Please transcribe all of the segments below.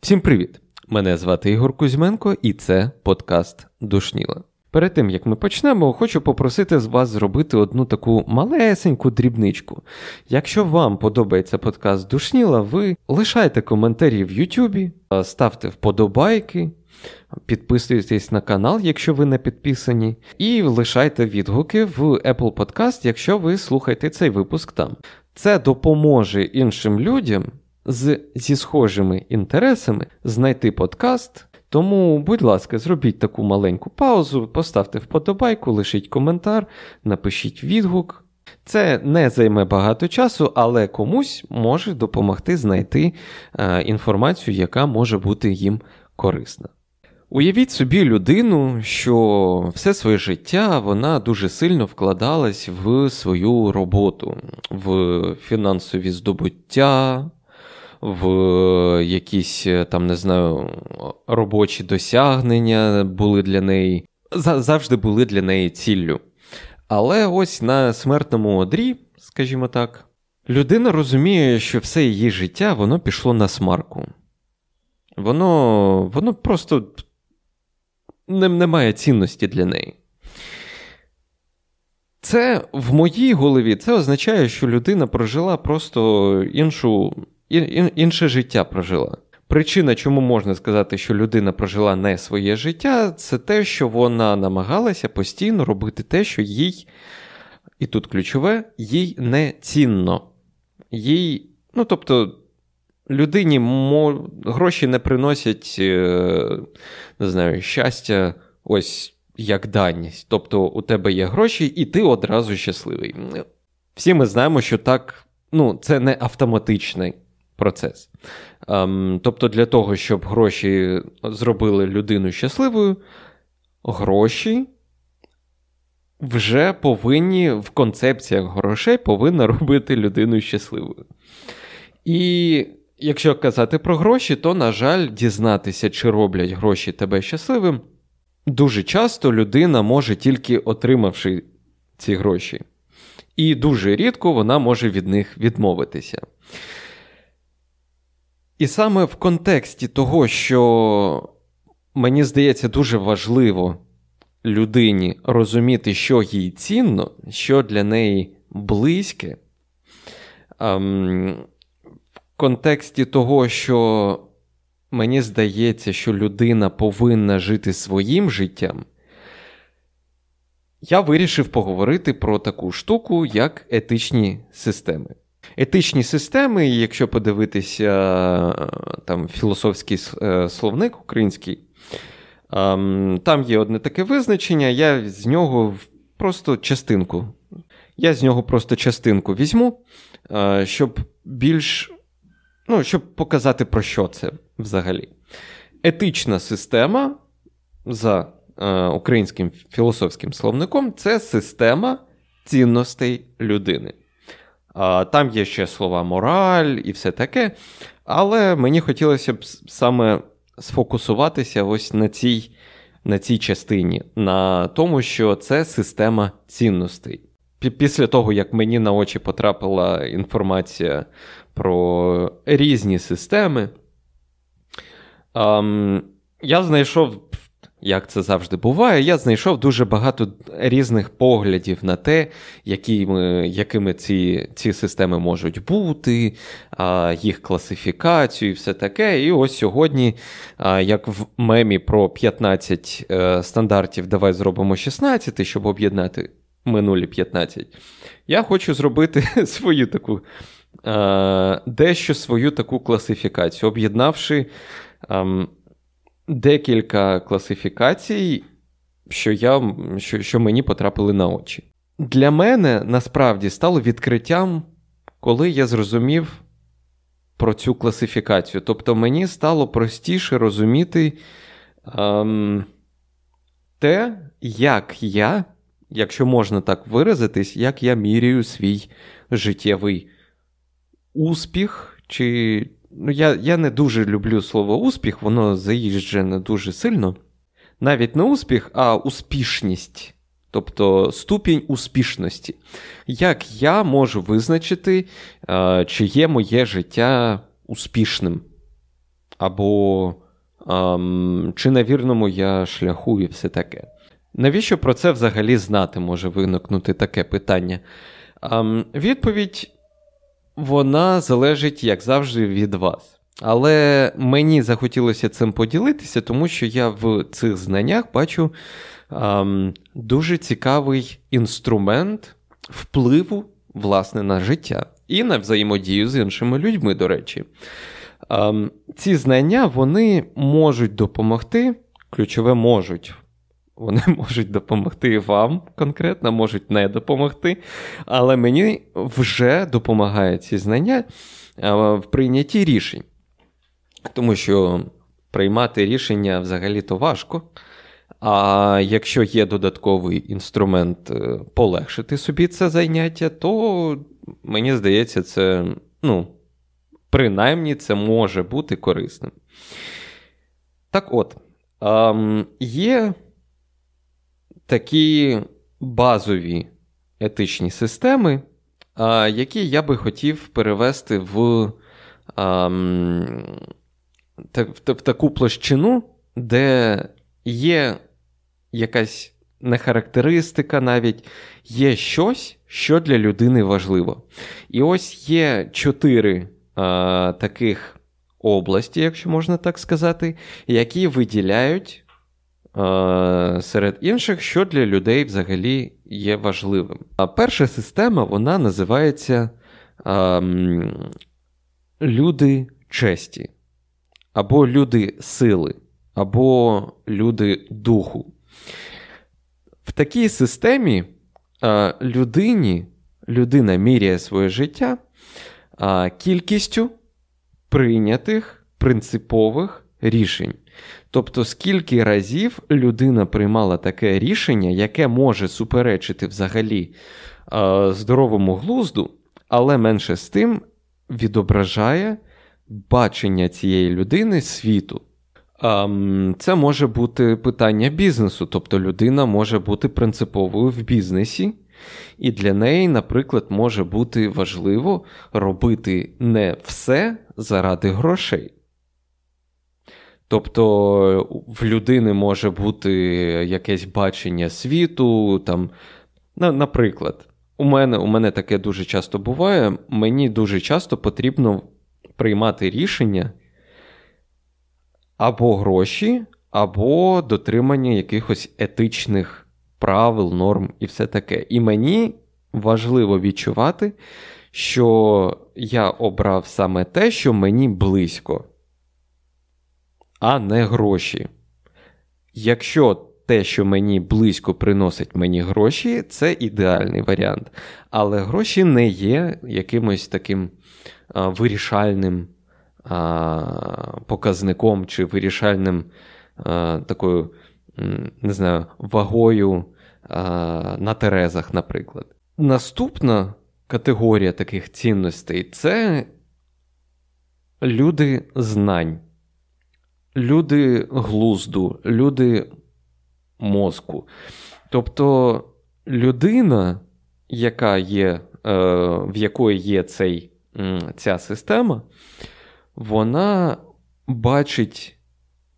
Всім привіт! Мене звати Ігор Кузьменко, і це подкаст Душніла. Перед тим як ми почнемо, хочу попросити з вас зробити одну таку малесеньку дрібничку. Якщо вам подобається подкаст Душніла, ви лишайте коментарі в Ютубі, ставте вподобайки. Підписуйтесь на канал, якщо ви не підписані, і лишайте відгуки в Apple Podcast, якщо ви слухаєте цей випуск там. Це допоможе іншим людям з, зі схожими інтересами знайти подкаст. Тому, будь ласка, зробіть таку маленьку паузу, поставте вподобайку, лишіть коментар, напишіть відгук. Це не займе багато часу, але комусь може допомогти знайти е, інформацію, яка може бути їм корисна. Уявіть собі людину, що все своє життя вона дуже сильно вкладалась в свою роботу, в фінансові здобуття, в якісь там, не знаю, робочі досягнення були для неї, завжди були для неї ціллю. Але ось на смертному одрі, скажімо так, людина розуміє, що все її життя воно пішло на смарку. Воно воно просто немає цінності для неї. Це в моїй голові це означає, що людина прожила просто іншу, ін, інше життя прожила. Причина, чому можна сказати, що людина прожила не своє життя, це те, що вона намагалася постійно робити те, що їй, і тут ключове, їй не цінно. Їй, ну тобто, людині мо... гроші не приносять, е, не знаю, щастя, ось як даність. Тобто у тебе є гроші, і ти одразу щасливий. Всі ми знаємо, що так, ну, це не автоматичний процес. Ем, Тобто, для того, щоб гроші зробили людину щасливою, гроші. Вже повинні в концепціях грошей повинна робити людину щасливою. І якщо казати про гроші, то, на жаль, дізнатися, чи роблять гроші тебе щасливим, дуже часто людина може тільки отримавши ці гроші. І дуже рідко вона може від них відмовитися. І саме в контексті того, що мені здається дуже важливо людині розуміти, що їй цінно, що для неї близьке. Ем, контексті того, що мені здається, що людина повинна жити своїм життям, я вирішив поговорити про таку штуку, як етичні системи. Етичні системи, якщо подивитися там філософський е, словник український, ем, там є одне таке визначення, я з нього просто частинку. Я з нього просто частинку візьму, е, щоб більш Ну, щоб показати, про що це взагалі. Етична система за е, українським філософським словником це система цінностей людини. Е, там є ще слова мораль і все таке. Але мені хотілося б саме сфокусуватися ось на цій, на цій частині, на тому, що це система цінностей. Після того, як мені на очі потрапила інформація про різні системи. Um, я знайшов, як це завжди буває, я знайшов дуже багато різних поглядів на те, якими якими ці ці системи можуть бути, їх класифікацію і все таке. І ось сьогодні, як в мемі про 15 е, стандартів, давай зробимо 16, щоб об'єднати минулі 15, я хочу зробити свою таку Е, дещо свою таку класифікацію, об'єднавши ем, декілька класифікацій, що, я, що, що мені потрапили на очі. Для мене насправді стало відкриттям, коли я зрозумів про цю класифікацію. Тобто мені стало простіше розуміти ем, те, як я, якщо можна так виразитись, як я міряю свій життєвий успіх, чи. Ну, я я не дуже люблю слово успіх, воно заїжджене дуже сильно. Навіть не успіх, а успішність. Тобто ступінь успішності. Як я можу визначити, е, чи є моє життя успішним? Або ем, чи на вірному я шляху і все таке. Навіщо про це взагалі знати може виникнути таке питання? Ем, відповідь вона залежить, як завжди, від вас. Але мені захотілося цим поділитися, тому що я в цих знаннях бачу ем, дуже цікавий інструмент впливу власне, на життя і на взаємодію з іншими людьми, до речі. Ем, ці знання вони можуть допомогти, ключове можуть. Вони можуть допомогти вам конкретно, можуть не допомогти. Але мені вже допомагають ці знання в прийнятті рішень. Тому що приймати рішення взагалі-то важко. А якщо є додатковий інструмент е, полегшити собі це заняття, то мені здається, це, ну, принаймні, це може бути корисним. Так от, є такі базові етичні системи, які я би хотів перевести в в таку площину, де є якась не характеристика, навіть є щось, що для людини важливо. І ось є чотири таких області, якщо можна так сказати, які виділяють серед інших, що для людей взагалі є важливим. А перша система вона називається люди честі або люди сили, або люди духу. В такій системі людині, людина міряє своє життя кількістю прийнятих принципових рішень. Тобто, скільки разів людина приймала таке рішення, яке може суперечити взагалі а, здоровому глузду, але менше з тим відображає бачення цієї людини світу. Це може бути питання бізнесу, тобто людина може бути принциповою в бізнесі, і для неї, наприклад, може бути важливо робити не все заради грошей. Тобто в людини може бути якесь бачення світу. там, Наприклад, у мене у мене таке дуже часто буває, мені дуже часто потрібно приймати рішення або гроші, або дотримання якихось етичних правил, норм і все таке. І мені важливо відчувати, що я обрав саме те, що мені близько, а не гроші. Якщо те, що мені близько приносить мені гроші, це ідеальний варіант. Але гроші не є якимось таким а, вирішальним показником чи вирішальним такою, не знаю, вагою на терезах, наприклад. Наступна категорія таких цінностей це люди знань, люди глузду, люди мозку. Тобто людина, яка є, е, в якої є цей, ця система, вона бачить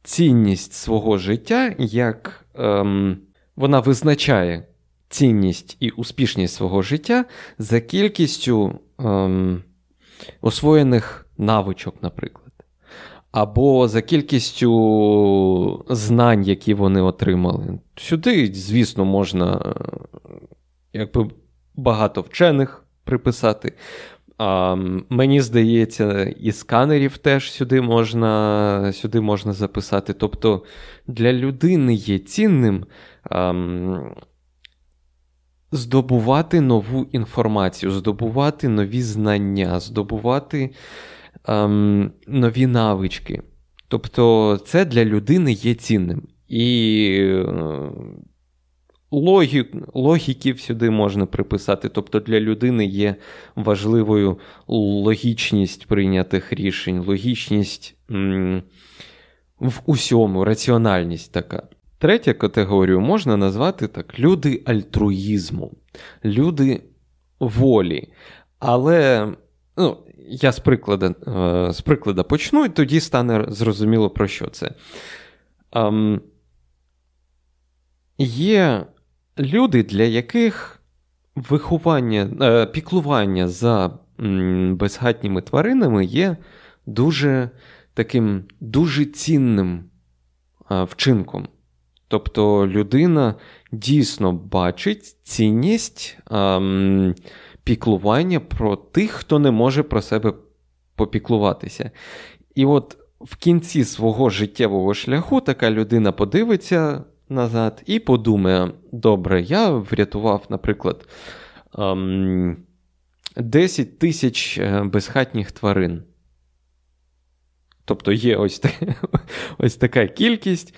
цінність свого життя, як ем, вона визначає цінність і успішність свого життя за кількістю ем, освоєних навичок, наприклад. Або за кількістю знань, які вони отримали. Сюди, звісно, можна якби багато вчених приписати. А, Мені здається, і сканерів теж сюди можна сюди можна записати. Тобто для людини є цінним а, здобувати нову інформацію, здобувати нові знання, здобувати а, нові навички. Тобто, це для людини є цінним. І Логік, Логіків сюди можна приписати. Тобто для людини є важливою логічність прийнятих рішень, логічність м- в усьому, раціональність така. Третя категорію можна назвати так: люди альтруїзму, люди волі. Але ну, я з приклада е, з приклада почну, і тоді стане зрозуміло, про що це. Ем, Є люди, для яких виховання, е, піклування за безхатніми тваринами є дуже таким дуже цінним вчинком. Тобто людина дійсно бачить цінність ем, піклування про тих, хто не може про себе попіклуватися. І от в кінці свого життєвого шляху така людина подивиться назад і подумає: добре, я врятував, наприклад, ем, 10 тисяч е, безхатніх тварин. Тобто є ось, ось така кількість.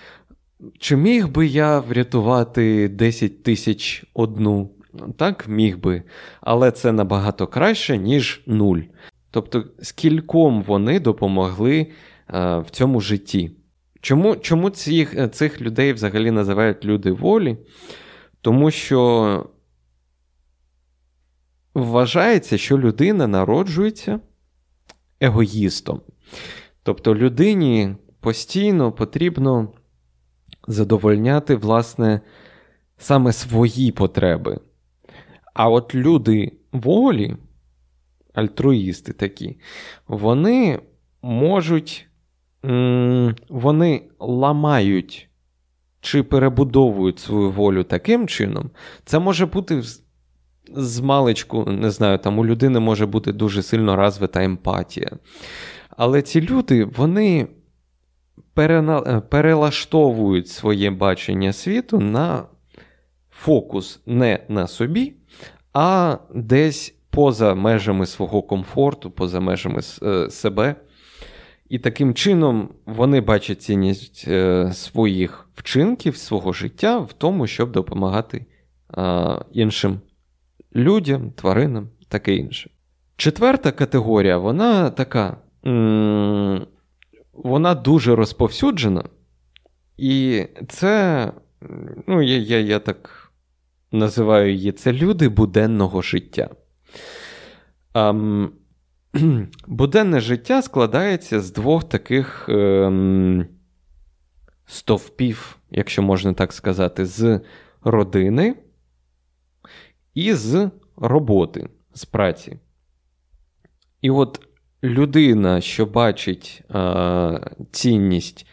Чи міг би я врятувати 10 тисяч одну? Так, міг би, але це набагато краще, ніж нуль. Тобто, скільком вони допомогли а, е, в цьому житті. Чому чому цих цих людей взагалі називають люди волі? Тому що вважається, що людина народжується егоїстом. Тобто людині постійно потрібно задовольняти, власне, саме свої потреби. А от люди волі, альтруїсти такі, вони можуть, вони ламають чи перебудовують свою волю таким чином, це може бути з маличку, не знаю, там у людини може бути дуже сильно розвита емпатія. Але ці люди, вони перелаштовують своє бачення світу на фокус не на собі, а десь поза межами свого комфорту, поза межами е, себе. І таким чином вони бачать цінність е, своїх вчинків, свого життя в тому, щоб допомагати іншим людям, тваринам, таке інше. Четверта категорія, вона така. Вона дуже розповсюджена. І це, ну, я, я, я так називаю її, це люди буденного життя. Ам, Буденне життя складається з двох таких ем, стовпів, якщо можна так сказати, з родини і з роботи, з праці. І от людина, що бачить е, цінність,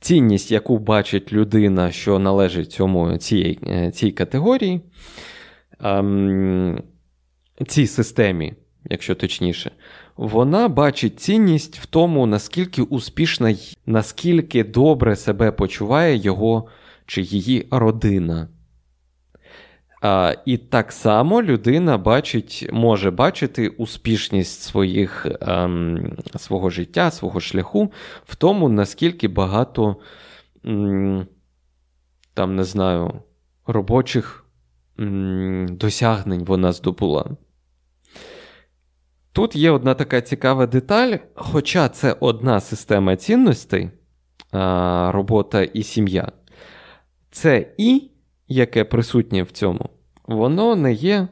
цінність, яку бачить людина, що належить цьому, цій, е, цій категорії, е, цій системі, якщо точніше, вона бачить цінність в тому, наскільки успішна, наскільки добре себе почуває його чи її родина. А, І так само людина бачить, може бачити успішність своїх, ем, свого життя, свого шляху в тому, наскільки багато м, там, не знаю, робочих м, досягнень вона здобула. Тут є одна така цікава деталь, хоча це одна система цінностей, робота і сім'я, це і яке присутнє в цьому, воно не є.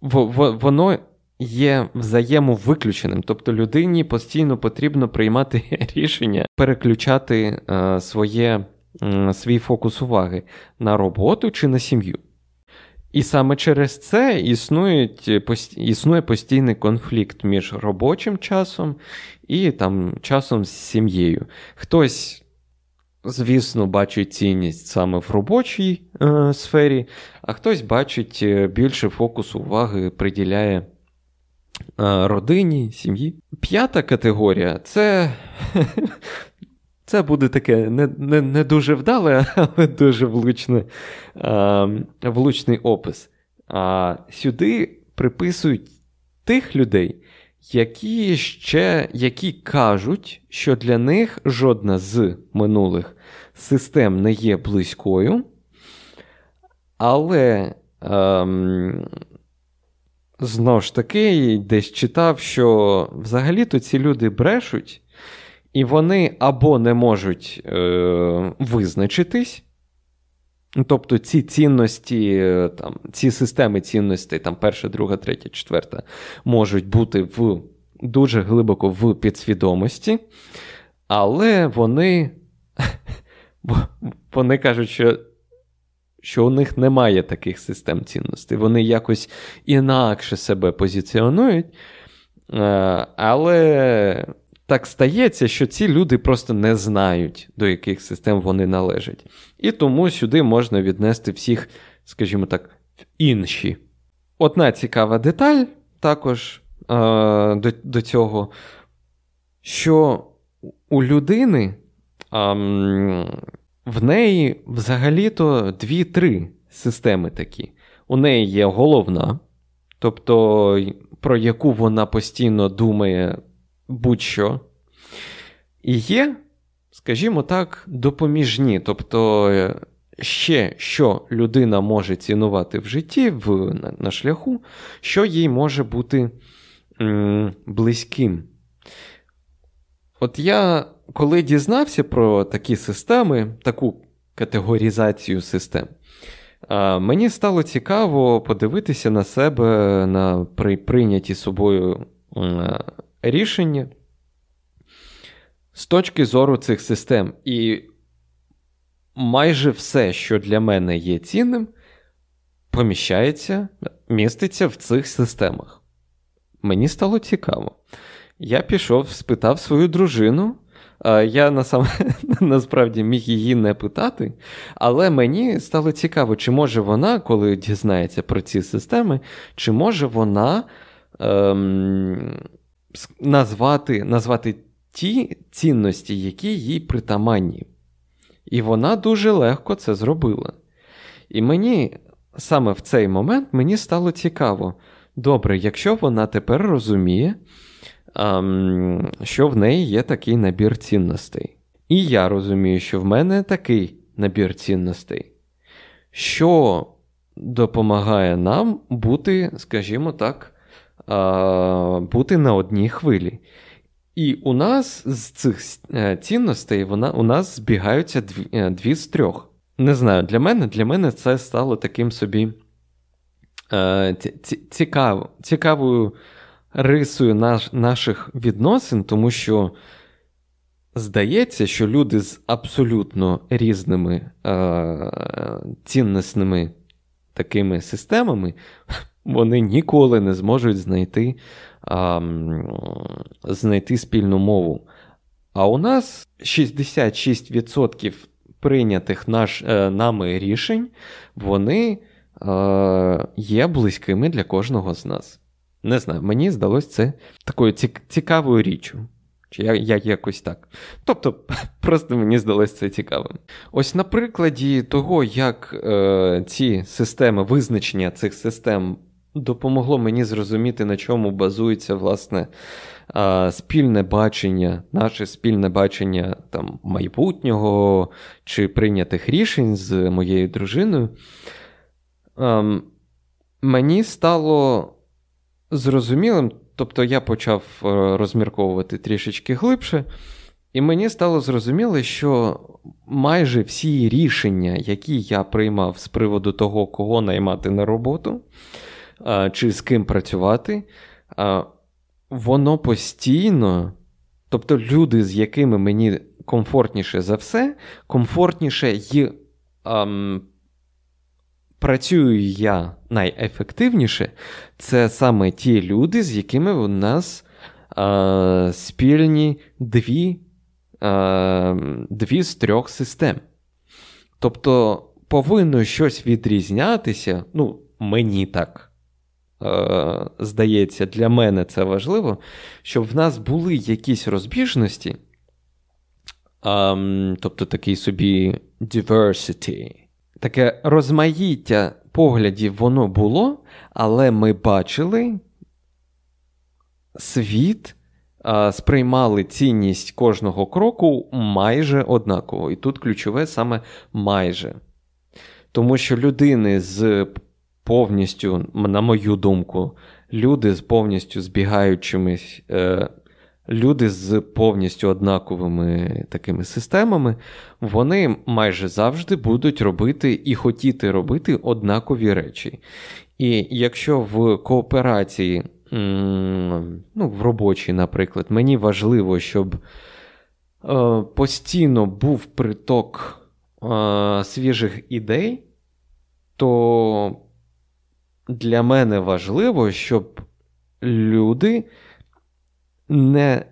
Воно є взаємовиключеним. Тобто людині постійно потрібно приймати рішення, переключати е, своє, е, свій фокус уваги на роботу чи на сім'ю. І саме через це існують, існує постійний конфлікт між робочим часом і там часом з сім'єю. Хтось звісно, бачить цінність саме в робочій е, сфері, а хтось бачить е, більше фокусу уваги, приділяє е, родині, сім'ї. П'ята категорія це. Це буде таке не не, не дуже вдале, але дуже влучне, а, влучний опис. А Сюди приписують тих людей, які ще які кажуть, що для них жодна з минулих систем не є близькою, але ем, знову ж таки десь читав, що взагалі-то ці люди брешуть, І вони або не можуть е, визначитись. Тобто ці цінності, е, там, ці системи цінностей, там перша, друга, третя, четверта, можуть бути в, дуже глибоко в підсвідомості, але вони вони кажуть, що що у них немає таких систем цінностей. Вони якось інакше себе позиціонують. Е, але так стається, що ці люди просто не знають, до яких систем вони належать. І тому сюди можна віднести всіх, скажімо так, інші. Одна цікава деталь також е, до, до цього, що у людини. Е, в неї взагалі-то дві-три системи такі. У неї є головна, тобто про яку вона постійно думає будь-що. І є, скажімо так, допоміжні. Тобто, е, ще що людина може цінувати в житті в, на, на шляху, що їй може бути м, близьким. От я коли дізнався про такі системи, таку категорізацію систем, мені стало цікаво подивитися на себе на прийняті собою рішення з точки зору цих систем. І майже все, що для мене є цінним, поміщається, міститься в цих системах. Мені стало цікаво. Я пішов, спитав свою дружину. Я насам... насправді міг її не питати, але мені стало цікаво, чи може вона, коли дізнається про ці системи, чи може вона ем, назвати назвати ті цінності, які їй притаманні. І вона дуже легко це зробила. І мені саме в цей момент мені стало цікаво. Добре, якщо вона тепер розуміє, що в неї є такий набір цінностей. І я розумію, що в мене такий набір цінностей, що допомагає нам бути, скажімо так, бути на одній хвилі. І у нас з цих е, цінностей вона, у нас збігаються дві, е, дві з трьох. Не знаю, для мене для мене це стало таким собі е, цікаво, цікавою рисою наш, наших відносин, тому що здається, що люди з абсолютно різними е, цінностними такими системами вони ніколи не зможуть знайти, е, знайти спільну мову. А у нас 66% прийнятих наш, е, нами рішень, вони е, є близькими для кожного з нас. Не знаю, мені здалося це такою цікавою річчю. Чи я, я якось так. Тобто, просто мені здалося це цікавим. Ось на прикладі того, як е, ці системи, визначення цих систем допомогло мені зрозуміти, на чому базується власне спільне бачення, наше спільне бачення там, майбутнього чи прийнятих рішень з моєю дружиною. Е, мені стало зрозумілим. Тобто я почав е, розмірковувати трішечки глибше, і мені стало зрозуміло, що майже всі рішення, які я приймав з приводу того, кого наймати на роботу, чи з ким працювати, воно постійно, тобто люди, з якими мені комфортніше за все, комфортніше й працюю я найефективніше, це саме ті люди, з якими у нас а, спільні дві, а, дві з трьох систем. Тобто повинно щось відрізнятися, ну, мені так. Здається, для мене це важливо, щоб в нас були якісь розбіжності, тобто такий собі diversity, таке розмаїття поглядів воно було, але ми бачили світ, сприймали цінність кожного кроку майже однаково. І тут ключове саме майже. Тому що людини з повністю, на мою думку, люди з повністю збігаючимись е, люди з повністю однаковими такими системами, вони майже завжди будуть робити і хотіти робити однакові речі. І якщо в кооперації, ну, в робочій, наприклад, мені важливо, щоб е, постійно був приток е, свіжих ідей, то для мене важливо, щоб люди не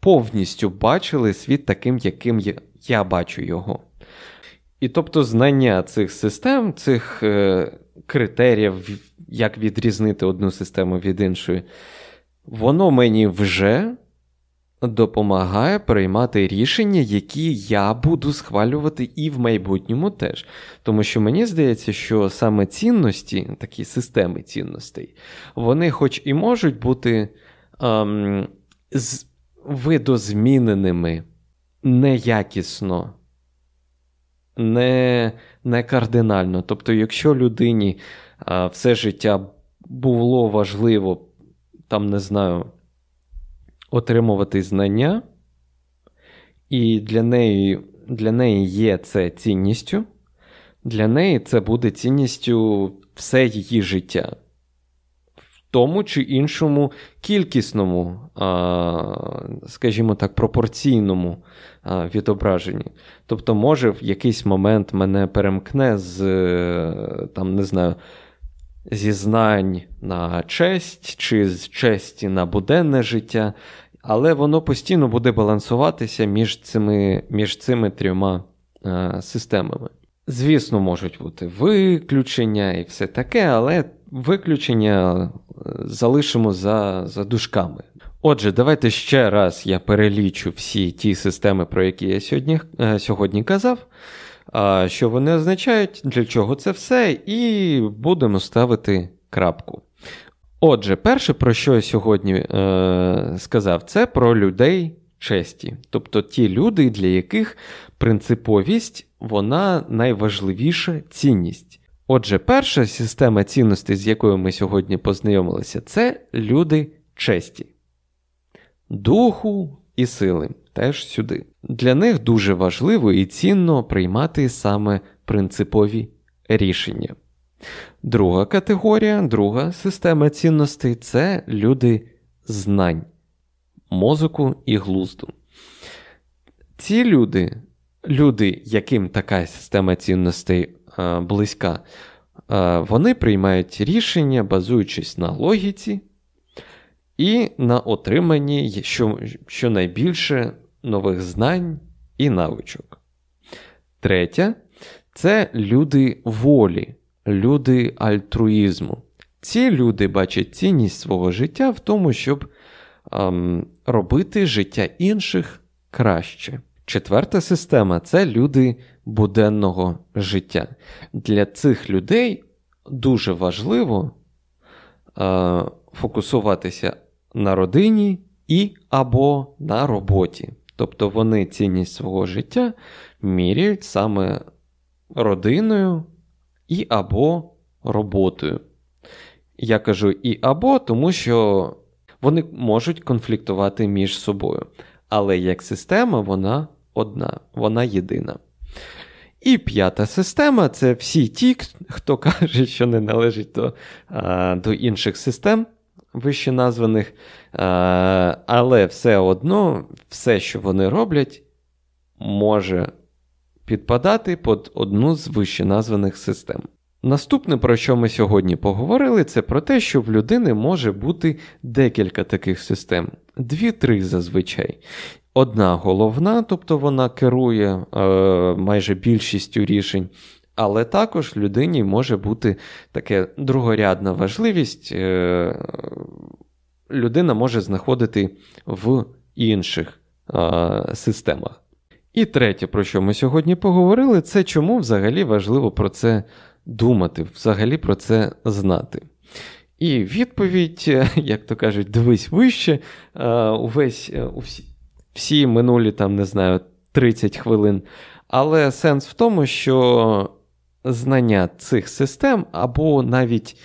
повністю бачили світ таким, яким я, бачу його. І тобто знання цих систем, цих е, критеріїв, як відрізнити одну систему від іншої, воно мені вже допомагає приймати рішення, які я буду схвалювати і в майбутньому теж. Тому що мені здається, що саме цінності, такі системи цінностей, вони, хоч і можуть бути ем, з видозміненими неякісно, не не кардинально. Тобто, якщо людині а, все життя було важливо, там не знаю, отримувати знання, і для неї, для неї є це цінністю, для неї це буде цінністю все її життя тому чи іншому кількісному, скажімо так, пропорційному відображенні. Тобто, може, в якийсь момент мене перемкне з там, не знаю, зі знань на честь чи з честі на буденне життя, але воно постійно буде балансуватися між цими, між цими трьома системами. Звісно, можуть бути виключення і все таке, але виключення залишимо за, за дужками. Отже, давайте ще раз я перелічу всі ті системи, про які я сьогодні е, сьогодні казав, що вони означають, для чого це все, і будемо ставити крапку. Отже, перше, про що я сьогодні е, сказав, це про людей честі. Тобто ті люди, для яких принциповість вона найважливіша цінність. Отже, перша система цінностей, з якою ми сьогодні познайомилися, це люди честі, духу і сили теж сюди. Для них дуже важливо і цінно приймати саме принципові рішення. Друга категорія, друга система цінностей це люди знань, мозоку і глузду. Ці люди, люди, яким така система цінностей Е, близька, е, вони приймають рішення, базуючись на логіці і на отриманні що, щонайбільше нових знань і навичок. Третє це люди волі, люди альтруїзму. Ці люди бачать цінність свого життя в тому, щоб ем, робити життя інших краще. Четверта система це люди буденного життя. Для цих людей дуже важливо е, фокусуватися на родині і або на роботі. Тобто вони цінність свого життя міряють саме родиною і або роботою. Я кажу і або, тому що вони можуть конфліктувати між собою. Але як система вона одна, вона єдина. І п'ята система це всі ті, хто каже, що не належить до а, до інших систем, вище названих, але все одно, все, що вони роблять, може підпадати під одну з вищеназваних систем. Наступне, про що ми сьогодні поговорили, це про те, що в людини може бути декілька таких систем, дві-три зазвичай. Одна головна, тобто вона керує е, майже більшістю рішень, але також людині може бути таке другорядна важливість. Е, Людина може знаходити в інших е, системах. І третє, про що ми сьогодні поговорили, це чому взагалі важливо про це думати, взагалі про це знати. І відповідь, як то кажуть, дивись вище, е, увесь е, усі всі минулі, там, не знаю, 30 хвилин. Але сенс в тому, що знання цих систем або навіть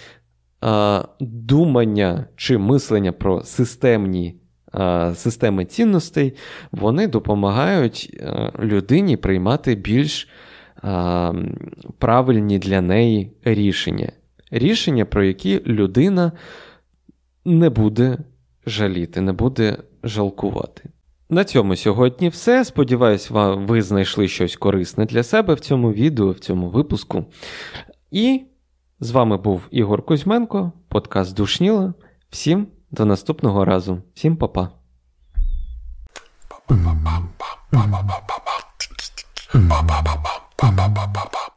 а, думання чи мислення про системні системи цінностей, вони допомагають людині приймати більш правильні для неї рішення. Рішення, про які людина не буде жаліти, не буде жалкувати. На цьому сьогодні все. Сподіваюсь, ви знайшли щось корисне для себе в цьому відео, в цьому випуску. І з вами був Ігор Кузьменко, подкаст Душніла. Всім до наступного разу. Всім па-па. Ba ba ba ba ba ba ba ba ba ba ba ba ba ba